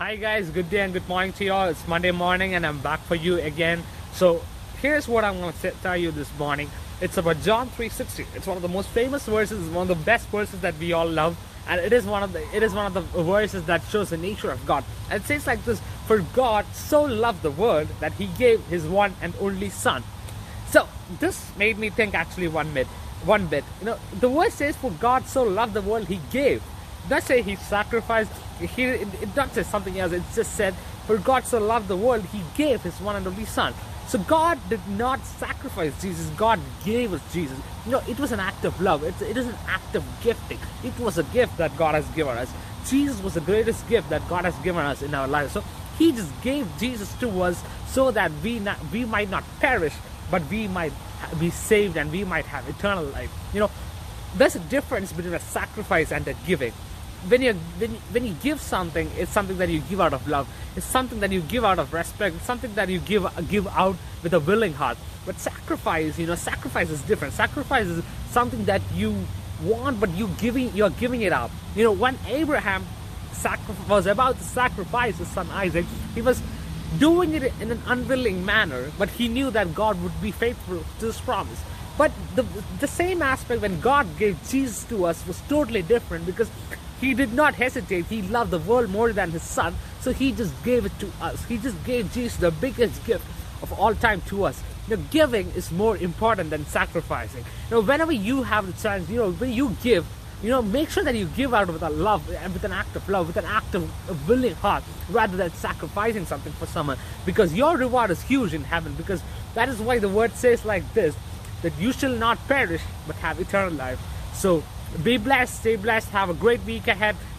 Hi guys, good day and good morning to you all. It's Monday morning and I'm back for you again. So here's what I'm going to tell you this morning. It's about John 3:16. It's one of the most famous verses, one of the best verses that we all love, and it is one of the it is one of the verses that shows the nature of God. And it says like this: "For God so loved the world that He gave His one and only Son." So this made me think actually one bit, one bit. You know, the verse says, "For God so loved the world, He gave." Does say He sacrificed. He it, does say something else. It just said, "For God so loved the world, He gave His one and only Son." So God did not sacrifice Jesus. God gave us Jesus. You know, it was an act of love. It's, it is an act of gifting. It was a gift that God has given us. Jesus was the greatest gift that God has given us in our lives. So He just gave Jesus to us so that we not, we might not perish, but we might be saved and we might have eternal life. You know, there's a difference between a sacrifice and a giving when you when, when you give something it's something that you give out of love. It's something that you give out of respect. It's something that you give give out with a willing heart. But sacrifice you know sacrifice is different. Sacrifice is something that you want but you giving you're giving it up. You know when abraham was about to sacrifice his son isaac he was doing it in an unwilling manner but he knew that god would be faithful to his promise. But the, the same aspect when god gave jesus to us was totally different because he did not hesitate. He loved the world more than his son. So he just gave it to us. He just gave Jesus the biggest gift of all time to us. Know, giving is more important than sacrificing. Know, whenever you have the chance, you know, when you give, you know, make sure that you give out with a love and with an act of love, with an act of a willing heart, rather than sacrificing something for someone. Because your reward is huge in heaven. Because that is why the word says like this that you shall not perish but have eternal life. So be blessed, stay blessed, have a great week ahead.